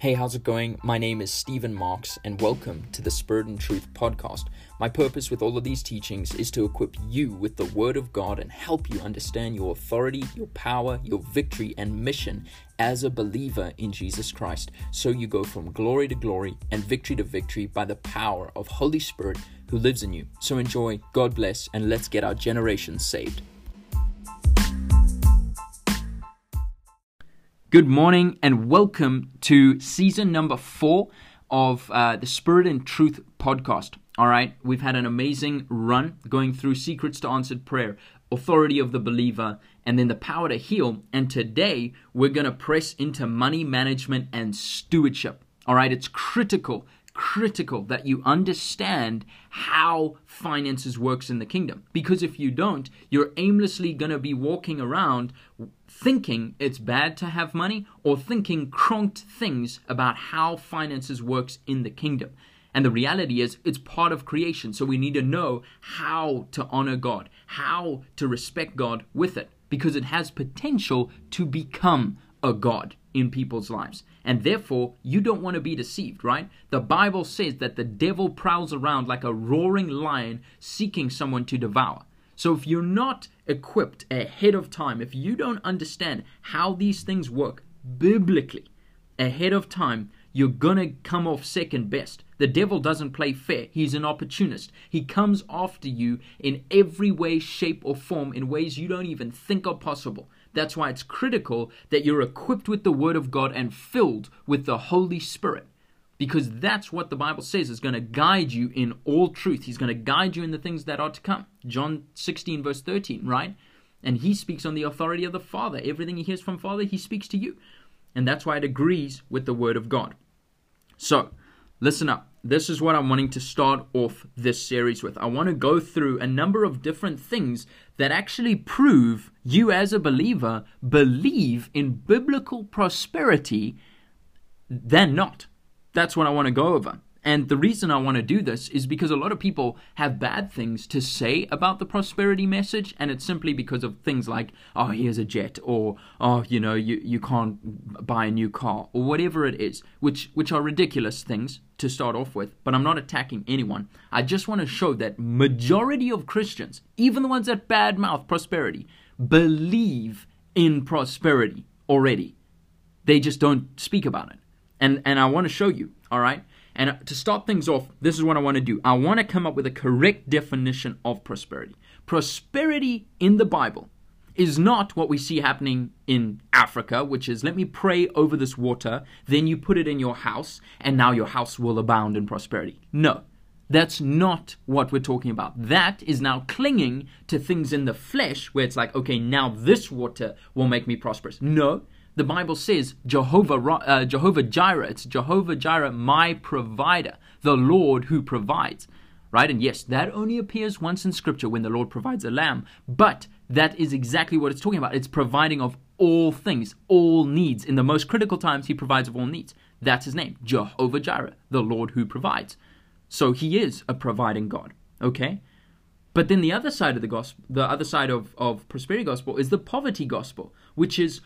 Hey, how's it going? My name is Stephen Marks, and welcome to the Spirit and Truth podcast. My purpose with all of these teachings is to equip you with the Word of God and help you understand your authority, your power, your victory, and mission as a believer in Jesus Christ, so you go from glory to glory and victory to victory by the power of Holy Spirit who lives in you. So enjoy, God bless, and let's get our generation saved. Good morning and welcome to season number four of uh, the Spirit and Truth podcast. All right, we've had an amazing run going through Secrets to Answered Prayer, Authority of the Believer, and then the Power to Heal. And today we're going to press into money management and stewardship. All right, it's critical critical that you understand how finances works in the kingdom because if you don't you're aimlessly going to be walking around thinking it's bad to have money or thinking cronked things about how finances works in the kingdom and the reality is it's part of creation so we need to know how to honor god how to respect god with it because it has potential to become a god in people's lives. And therefore, you don't want to be deceived, right? The Bible says that the devil prowls around like a roaring lion seeking someone to devour. So if you're not equipped ahead of time, if you don't understand how these things work biblically ahead of time, you're gonna come off second best. The devil doesn't play fair. He's an opportunist. He comes after you in every way, shape, or form in ways you don't even think are possible. That's why it's critical that you're equipped with the Word of God and filled with the Holy Spirit. Because that's what the Bible says is going to guide you in all truth. He's going to guide you in the things that are to come. John 16, verse 13, right? And he speaks on the authority of the Father. Everything he hears from Father, he speaks to you. And that's why it agrees with the Word of God. So, listen up this is what I'm wanting to start off this series with. I want to go through a number of different things that actually prove you as a believer believe in biblical prosperity than not. That's what I want to go over. And the reason I want to do this is because a lot of people have bad things to say about the prosperity message, and it's simply because of things like, oh, here's a jet, or oh, you know, you, you can't buy a new car, or whatever it is, which which are ridiculous things to start off with. But I'm not attacking anyone. I just want to show that majority of Christians, even the ones that badmouth prosperity, believe in prosperity already. They just don't speak about it. And and I want to show you, all right? And to start things off, this is what I want to do. I want to come up with a correct definition of prosperity. Prosperity in the Bible is not what we see happening in Africa, which is let me pray over this water, then you put it in your house, and now your house will abound in prosperity. No, that's not what we're talking about. That is now clinging to things in the flesh where it's like, okay, now this water will make me prosperous. No, the Bible says Jehovah, uh, Jehovah Jireh. It's Jehovah Jireh, my provider, the Lord who provides. Right? And yes, that only appears once in Scripture when the Lord provides a lamb. But that is exactly what it's talking about. It's providing of all things, all needs. In the most critical times, He provides of all needs. That's His name, Jehovah Jireh, the Lord who provides. So He is a providing God. Okay? But then the other side of the gospel, the other side of, of prosperity gospel is the poverty gospel, which is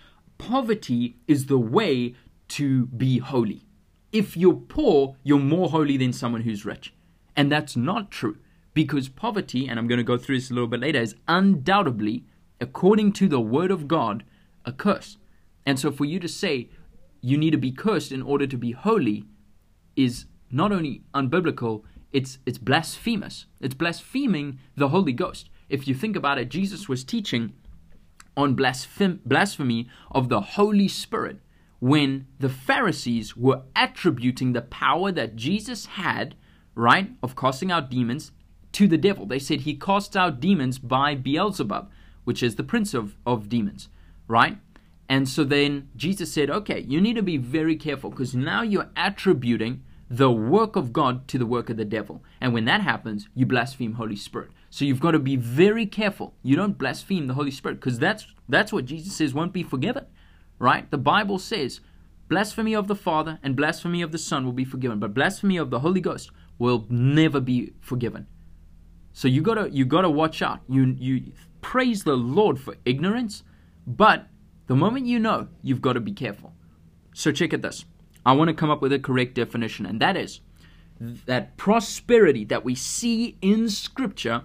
poverty is the way to be holy. If you're poor, you're more holy than someone who's rich. And that's not true because poverty, and I'm going to go through this a little bit later, is undoubtedly, according to the Word of God, a curse. And so for you to say you need to be cursed in order to be holy is not only unbiblical, it's, it's blasphemous. It's blaspheming the Holy Ghost. If you think about it, Jesus was teaching on blasphem- blasphemy of the Holy Spirit when the Pharisees were attributing the power that Jesus had, right, of casting out demons to the devil. They said he casts out demons by Beelzebub, which is the prince of, of demons, right? And so then Jesus said, okay, you need to be very careful because now you're attributing the work of God to the work of the devil. And when that happens, you blaspheme Holy Spirit. So you've got to be very careful. You don't blaspheme the Holy Spirit because that's that's what Jesus says won't be forgiven. Right? The Bible says blasphemy of the Father and blasphemy of the Son will be forgiven, but blasphemy of the Holy Ghost will never be forgiven. So you gotta you gotta watch out. You you praise the Lord for ignorance, but the moment you know, you've got to be careful. So check it this. I want to come up with a correct definition, and that is that prosperity that we see in Scripture,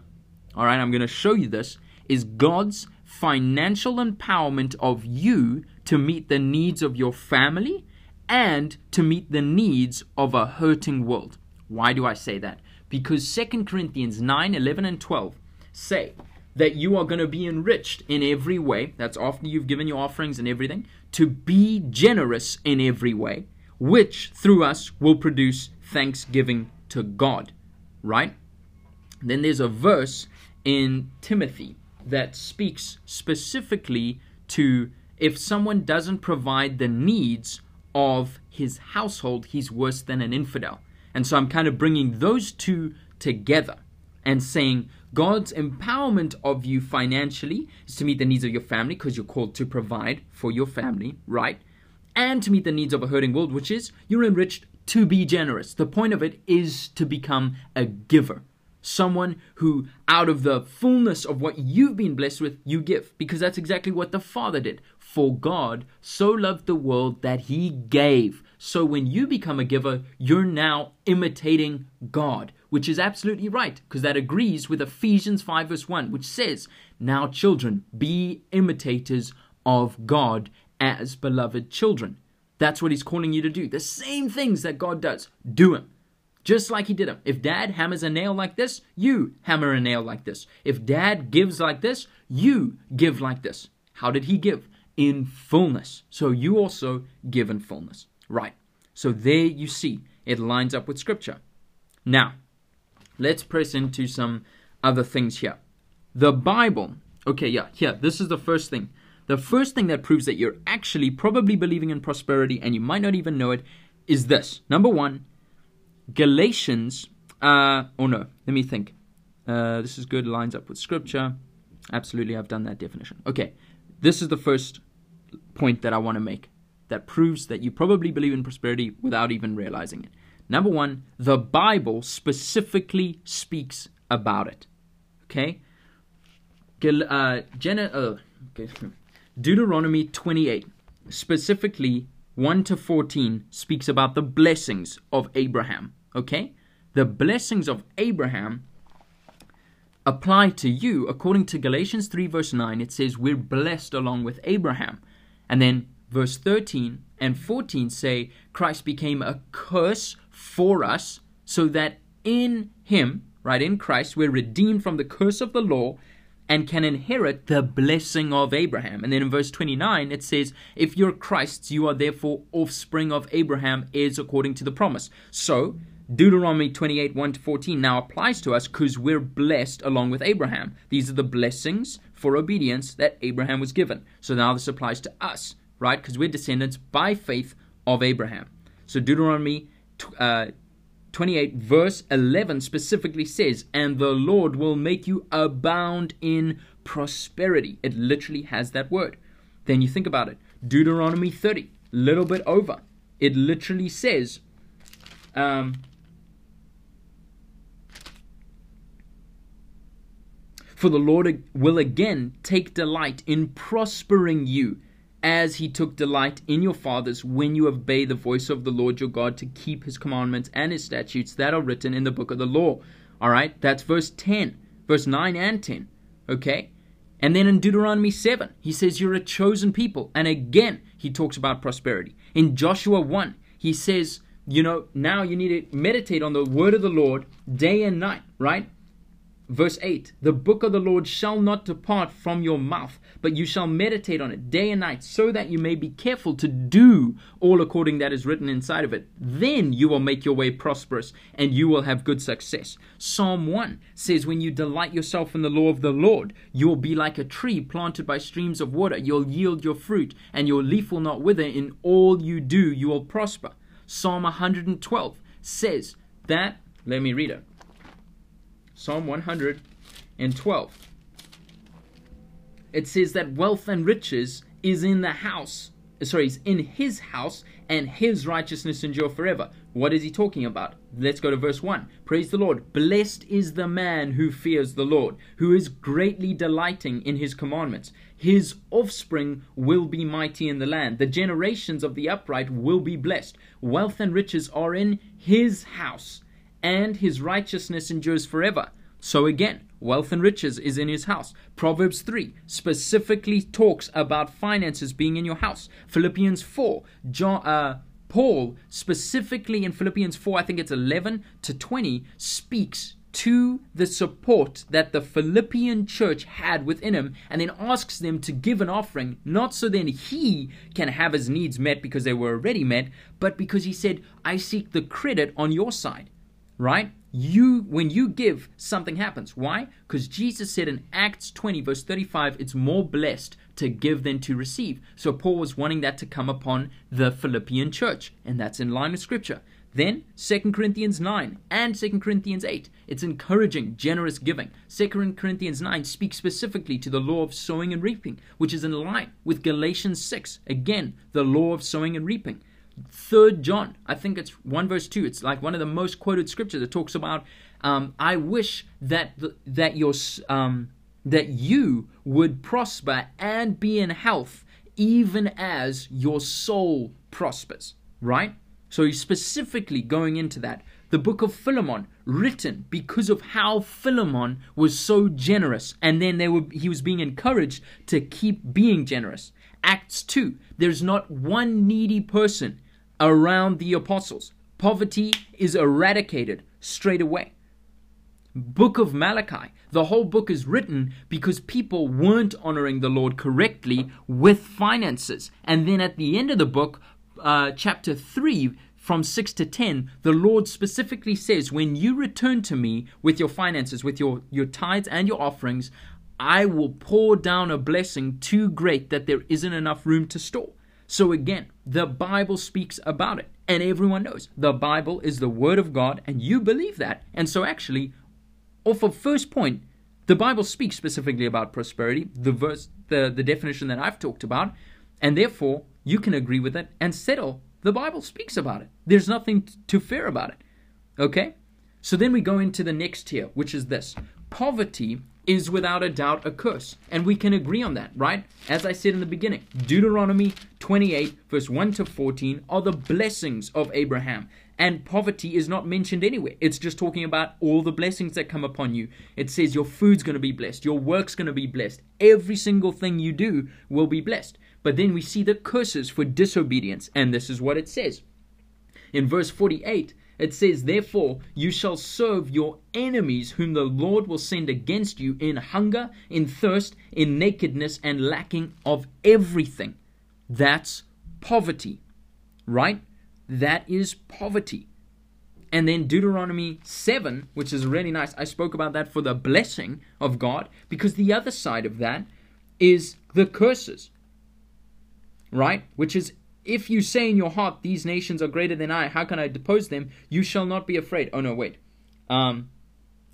all right, I'm going to show you this, is God's financial empowerment of you to meet the needs of your family and to meet the needs of a hurting world. Why do I say that? Because 2 Corinthians 9 11 and 12 say that you are going to be enriched in every way. That's after you've given your offerings and everything. To be generous in every way, which through us will produce thanksgiving to God. Right? Then there's a verse in Timothy that speaks specifically to if someone doesn't provide the needs of his household, he's worse than an infidel. And so I'm kind of bringing those two together and saying God's empowerment of you financially is to meet the needs of your family because you're called to provide for your family, right? And to meet the needs of a hurting world, which is you're enriched to be generous. The point of it is to become a giver. Someone who, out of the fullness of what you've been blessed with, you give. Because that's exactly what the Father did. For God so loved the world that he gave. So when you become a giver, you're now imitating God, which is absolutely right, because that agrees with Ephesians 5, verse 1, which says, Now, children, be imitators of God as beloved children. That's what he's calling you to do. The same things that God does, do them. Just like he did them. If dad hammers a nail like this, you hammer a nail like this. If dad gives like this, you give like this. How did he give? In fullness. So you also give in fullness. Right. So there you see, it lines up with scripture. Now, let's press into some other things here. The Bible, okay, yeah, here, this is the first thing. The first thing that proves that you're actually probably believing in prosperity and you might not even know it is this. Number one, Galatians, uh, oh no, let me think. Uh, this is good, lines up with scripture. Absolutely, I've done that definition. Okay, this is the first point that I want to make that proves that you probably believe in prosperity without even realizing it. Number one, the Bible specifically speaks about it. Okay? Uh, uh. Deuteronomy 28, specifically 1 to 14, speaks about the blessings of Abraham. Okay? The blessings of Abraham apply to you. According to Galatians 3, verse 9, it says, We're blessed along with Abraham. And then verse 13 and 14 say, Christ became a curse for us, so that in him, right, in Christ, we're redeemed from the curse of the law and can inherit the blessing of Abraham. And then in verse 29, it says, If you're Christ's, you are therefore offspring of Abraham, is according to the promise. So, Deuteronomy 28 1 to 14 now applies to us because we're blessed along with Abraham. These are the blessings for obedience that Abraham was given. So now this applies to us, right? Because we're descendants by faith of Abraham. So Deuteronomy uh, 28 verse 11 specifically says, And the Lord will make you abound in prosperity. It literally has that word. Then you think about it. Deuteronomy 30, little bit over. It literally says, um, For the Lord will again take delight in prospering you, as he took delight in your fathers when you obey the voice of the Lord your God to keep his commandments and his statutes that are written in the book of the law. All right, that's verse 10, verse 9 and 10. Okay? And then in Deuteronomy 7, he says, You're a chosen people. And again, he talks about prosperity. In Joshua 1, he says, You know, now you need to meditate on the word of the Lord day and night, right? Verse 8 The book of the Lord shall not depart from your mouth, but you shall meditate on it day and night, so that you may be careful to do all according that is written inside of it. Then you will make your way prosperous, and you will have good success. Psalm 1 says, When you delight yourself in the law of the Lord, you will be like a tree planted by streams of water. You'll yield your fruit, and your leaf will not wither. In all you do, you will prosper. Psalm 112 says that, let me read it. Psalm 112. It says that wealth and riches is in the house sorry, is in his house, and his righteousness endure forever. What is he talking about? Let's go to verse 1. Praise the Lord. Blessed is the man who fears the Lord, who is greatly delighting in his commandments. His offspring will be mighty in the land. The generations of the upright will be blessed. Wealth and riches are in his house, and his righteousness endures forever. So again, wealth and riches is in his house. Proverbs 3 specifically talks about finances being in your house. Philippians 4, John, uh, Paul specifically in Philippians 4, I think it's 11 to 20, speaks to the support that the Philippian church had within him and then asks them to give an offering, not so then he can have his needs met because they were already met, but because he said, I seek the credit on your side, right? you when you give something happens. Why? Because jesus said in acts 20 verse 35 it's more blessed to give than to receive. So paul was wanting that to come upon the philippian church and that's in line with scripture. Then 2 corinthians 9 and 2 corinthians 8 it's encouraging generous giving. 2 corinthians 9 speaks specifically to the law of sowing and reaping which is in line with galatians 6 again the law of sowing and reaping Third John, I think it's one verse two. It's like one of the most quoted scriptures. It talks about, um, "I wish that the, that your um, that you would prosper and be in health, even as your soul prospers." Right. So he's specifically going into that. The book of Philemon, written because of how Philemon was so generous, and then they were he was being encouraged to keep being generous. Acts 2, there's not one needy person around the apostles. Poverty is eradicated straight away. Book of Malachi. The whole book is written because people weren't honoring the Lord correctly with finances. And then at the end of the book, uh, chapter 3, from 6 to 10, the Lord specifically says, When you return to me with your finances, with your, your tithes and your offerings, I will pour down a blessing too great that there isn't enough room to store. So again, the Bible speaks about it, and everyone knows the Bible is the Word of God, and you believe that. And so, actually, off of first point, the Bible speaks specifically about prosperity, the verse, the, the definition that I've talked about, and therefore you can agree with it and settle. The Bible speaks about it. There's nothing to fear about it. Okay? So then we go into the next tier, which is this poverty is without a doubt a curse. And we can agree on that, right? As I said in the beginning, Deuteronomy 28, verse 1 to 14, are the blessings of Abraham. And poverty is not mentioned anywhere. It's just talking about all the blessings that come upon you. It says your food's going to be blessed, your work's going to be blessed, every single thing you do will be blessed. But then we see the curses for disobedience, and this is what it says. In verse 48, it says, Therefore, you shall serve your enemies, whom the Lord will send against you in hunger, in thirst, in nakedness, and lacking of everything. That's poverty, right? That is poverty. And then Deuteronomy 7, which is really nice. I spoke about that for the blessing of God, because the other side of that is the curses, right? Which is if you say in your heart, These nations are greater than I, how can I depose them? You shall not be afraid. Oh, no, wait. Um,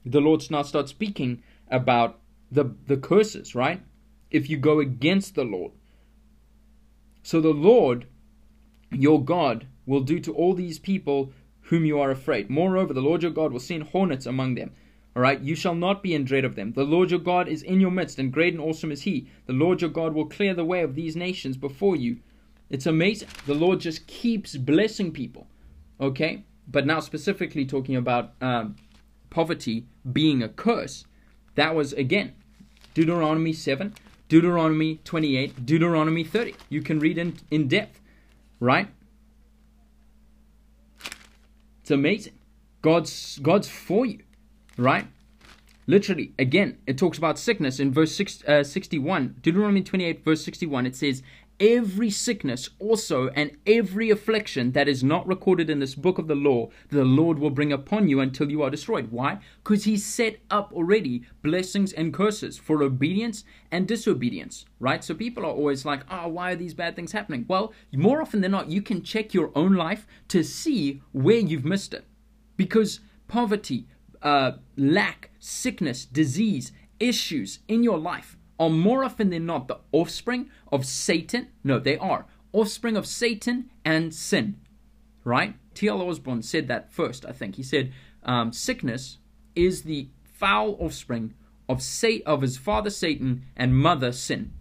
the Lord now starts speaking about the, the curses, right? If you go against the Lord. So the Lord, your God, will do to all these people whom you are afraid. Moreover, the Lord your God will send hornets among them. All right, you shall not be in dread of them. The Lord your God is in your midst, and great and awesome is He. The Lord your God will clear the way of these nations before you it's amazing. The Lord just keeps blessing people. Okay? But now, specifically talking about um, poverty being a curse, that was again Deuteronomy 7, Deuteronomy 28, Deuteronomy 30. You can read in, in depth, right? It's amazing. God's God's for you, right? Literally, again, it talks about sickness in verse six, uh, 61. Deuteronomy 28, verse 61, it says, every sickness also and every affliction that is not recorded in this book of the law, the Lord will bring upon you until you are destroyed. Why? Because He set up already blessings and curses for obedience and disobedience, right? So people are always like, oh, why are these bad things happening? Well, more often than not, you can check your own life to see where you've missed it. Because poverty, uh, lack, sickness, disease, issues in your life are more often than not the offspring of Satan. No, they are offspring of Satan and sin. Right? T.L. Osborn said that first, I think. He said, um, Sickness is the foul offspring of, Sa- of his father Satan and mother sin.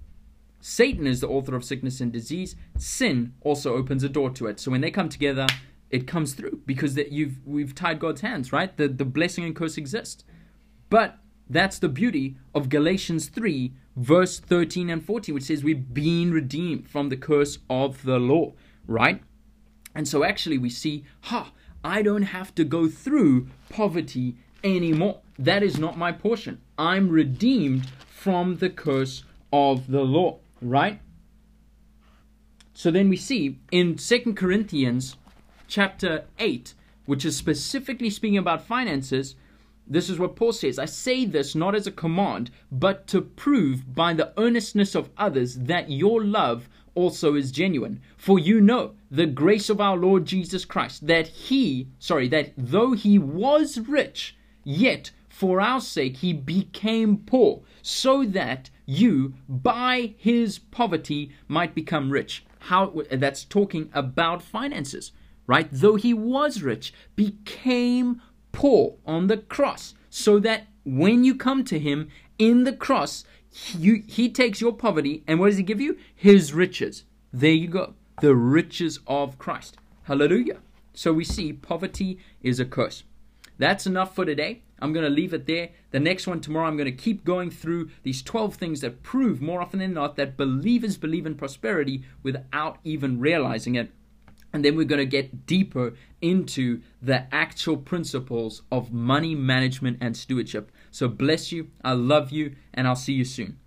Satan is the author of sickness and disease. Sin also opens a door to it. So when they come together, it comes through because that you've we've tied God's hands, right? The the blessing and curse exist. But that's the beauty of Galatians 3, verse 13 and 14, which says we've been redeemed from the curse of the law, right? And so actually we see, ha, I don't have to go through poverty anymore. That is not my portion. I'm redeemed from the curse of the law right? So then we see in Second Corinthians chapter 8, which is specifically speaking about finances, this is what Paul says I say this not as a command, but to prove by the earnestness of others that your love also is genuine. For you know the grace of our Lord Jesus Christ, that he, sorry, that though he was rich, yet for our sake he became poor, so that you, by his poverty, might become rich. How that's talking about finances, right? Though he was rich, became poor on the cross, so that when you come to him in the cross, you, he takes your poverty and what does he give you? His riches. There you go. The riches of Christ. Hallelujah. So we see poverty is a curse. That's enough for today. I'm going to leave it there. The next one tomorrow, I'm going to keep going through these 12 things that prove more often than not that believers believe in prosperity without even realizing it. And then we're going to get deeper into the actual principles of money management and stewardship. So bless you. I love you, and I'll see you soon.